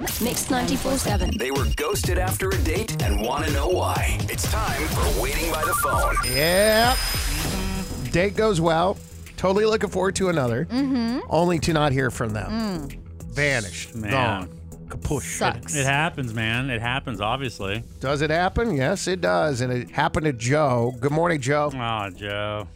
Mix 94.7. They were ghosted after a date and want to know why. It's time for Waiting by the Phone. Yeah. Date goes well. Totally looking forward to another. Mm-hmm. Only to not hear from them. Vanished. Man. Gone. Kapoosh. Sucks. It happens, man. It happens, obviously. Does it happen? Yes, it does. And it happened to Joe. Good morning, Joe. Oh, Joe.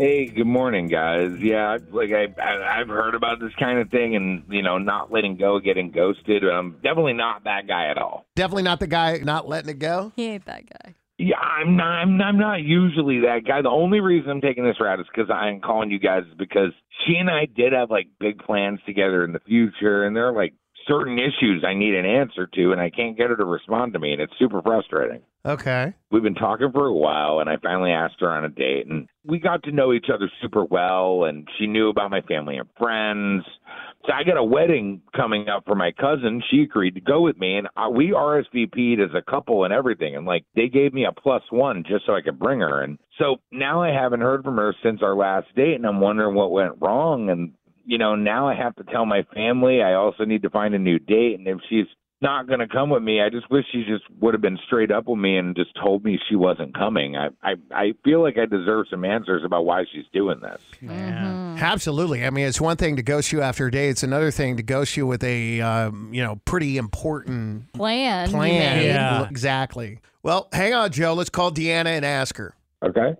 Hey, good morning, guys. Yeah, like I, I I've heard about this kind of thing, and you know, not letting go, getting ghosted. I'm definitely not that guy at all. Definitely not the guy not letting it go. He ain't that guy. Yeah, I'm not. I'm, I'm not usually that guy. The only reason I'm taking this route is because I'm calling you guys is because she and I did have like big plans together in the future, and there are like certain issues I need an answer to, and I can't get her to respond to me, and it's super frustrating. Okay. We've been talking for a while, and I finally asked her on a date, and we got to know each other super well, and she knew about my family and friends. So I got a wedding coming up for my cousin. She agreed to go with me, and uh, we RSVP'd as a couple and everything. And like they gave me a plus one just so I could bring her. And so now I haven't heard from her since our last date, and I'm wondering what went wrong. And you know, now I have to tell my family. I also need to find a new date, and if she's not going to come with me. I just wish she just would have been straight up with me and just told me she wasn't coming. I I, I feel like I deserve some answers about why she's doing this. Man. Absolutely. I mean, it's one thing to ghost you after a date. It's another thing to ghost you with a, um, you know, pretty important Plan. plan. Yeah. Exactly. Well, hang on, Joe. Let's call Deanna and ask her. Okay.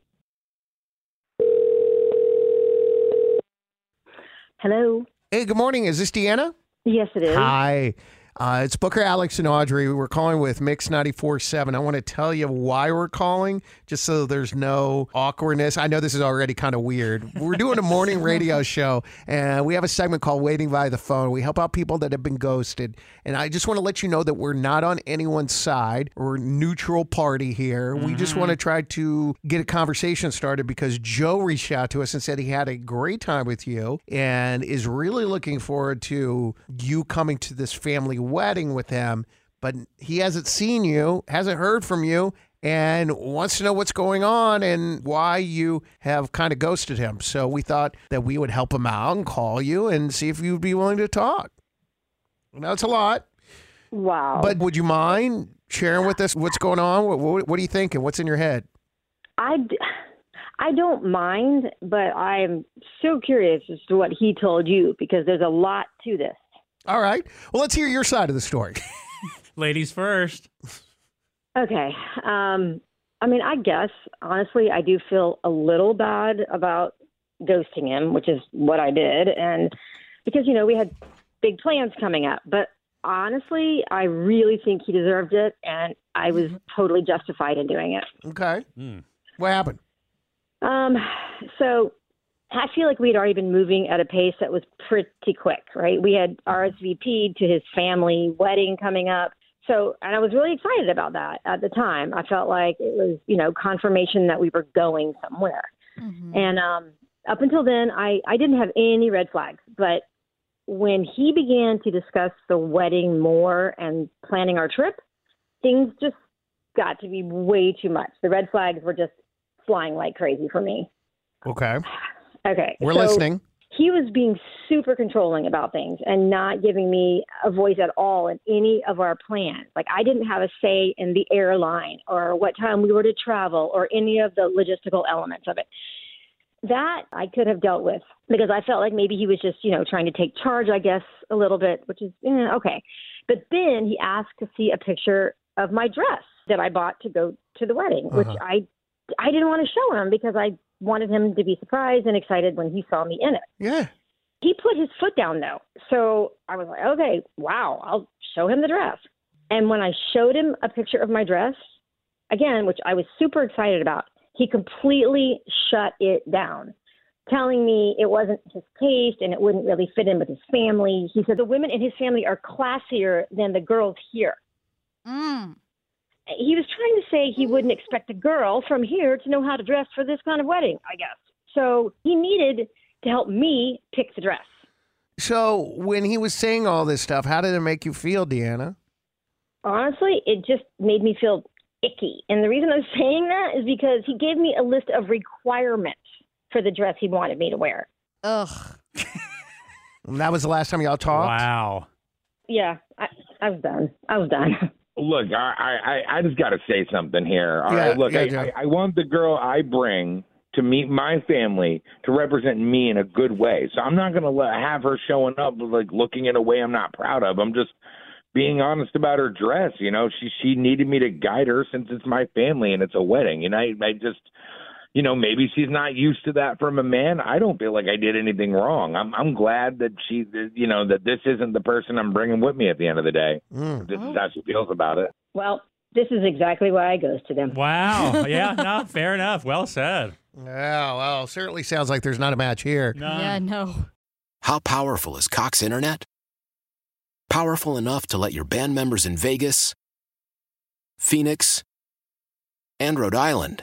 Hello. Hey, good morning. Is this Deanna? Yes, it is. Hi. Uh, it's Booker, Alex, and Audrey. We're calling with Mix 94.7. I want to tell you why we're calling, just so there's no awkwardness. I know this is already kind of weird. We're doing a morning radio show, and we have a segment called Waiting by the Phone. We help out people that have been ghosted. And I just want to let you know that we're not on anyone's side. We're neutral party here. We just want to try to get a conversation started because Joe reached out to us and said he had a great time with you and is really looking forward to you coming to this family wedding with him. But he hasn't seen you, hasn't heard from you, and wants to know what's going on and why you have kind of ghosted him. So we thought that we would help him out and call you and see if you'd be willing to talk. Now it's a lot, Wow. but would you mind sharing with us what's going on? What, what, what are you thinking? What's in your head? I, d- I don't mind, but I'm so curious as to what he told you because there's a lot to this. All right. Well, let's hear your side of the story. Ladies first. Okay. Um, I mean, I guess honestly, I do feel a little bad about ghosting him, which is what I did, and because you know we had big plans coming up. But honestly, I really think he deserved it, and I was totally justified in doing it. Okay. Hmm. What happened? Um, so I feel like we'd already been moving at a pace that was pretty quick, right? We had RSVP'd to his family wedding coming up. So, and I was really excited about that at the time. I felt like it was, you know, confirmation that we were going somewhere. And um, up until then, I, I didn't have any red flags. But when he began to discuss the wedding more and planning our trip, things just got to be way too much. The red flags were just flying like crazy for me. Okay. Okay. We're so listening. He was being super controlling about things and not giving me a voice at all in any of our plans. Like I didn't have a say in the airline or what time we were to travel or any of the logistical elements of it. That I could have dealt with because I felt like maybe he was just, you know, trying to take charge, I guess, a little bit, which is eh, okay. But then he asked to see a picture of my dress that I bought to go to the wedding, which Uh-huh. I I didn't want to show him because I wanted him to be surprised and excited when he saw me in it. Yeah. He put his foot down though. So I was like, okay, wow, I'll show him the dress. And when I showed him a picture of my dress, again, which I was super excited about, he completely shut it down, telling me it wasn't his taste and it wouldn't really fit in with his family. He said the women in his family are classier than the girls here. Mm. He was trying to say he wouldn't expect a girl from here to know how to dress for this kind of wedding, I guess. So he needed to help me pick the dress. So when he was saying all this stuff, how did it make you feel, Deanna? honestly, it just made me feel icky. And the reason I'm saying that is because he gave me a list of requirements for the dress he wanted me to wear. Ugh. That was the last time y'all talked. Wow. Yeah, I, I was done. I was done. Look, I I, I just got to say something here. All Yeah, right, look, yeah, I. I, I want the girl I bring to meet my family to represent me in a good way. So I'm not going to let have her showing up like looking in a way I'm not proud of. I'm just being honest about her dress. You know, she she needed me to guide her since it's my family and it's a wedding. And I I just you know, maybe she's not used to that from a man. I don't feel like I did anything wrong. I'm I'm glad that she, you know, that this isn't the person I'm bringing with me at the end of the day. Mm. This is how she feels about it. well, this is exactly why I goes to them. Wow. Yeah, no, fair enough. Well said. Yeah, well, certainly sounds like there's not a match here. No. Yeah, no. How powerful is Cox Internet? Powerful enough to let your band members in Vegas, Phoenix, and Rhode Island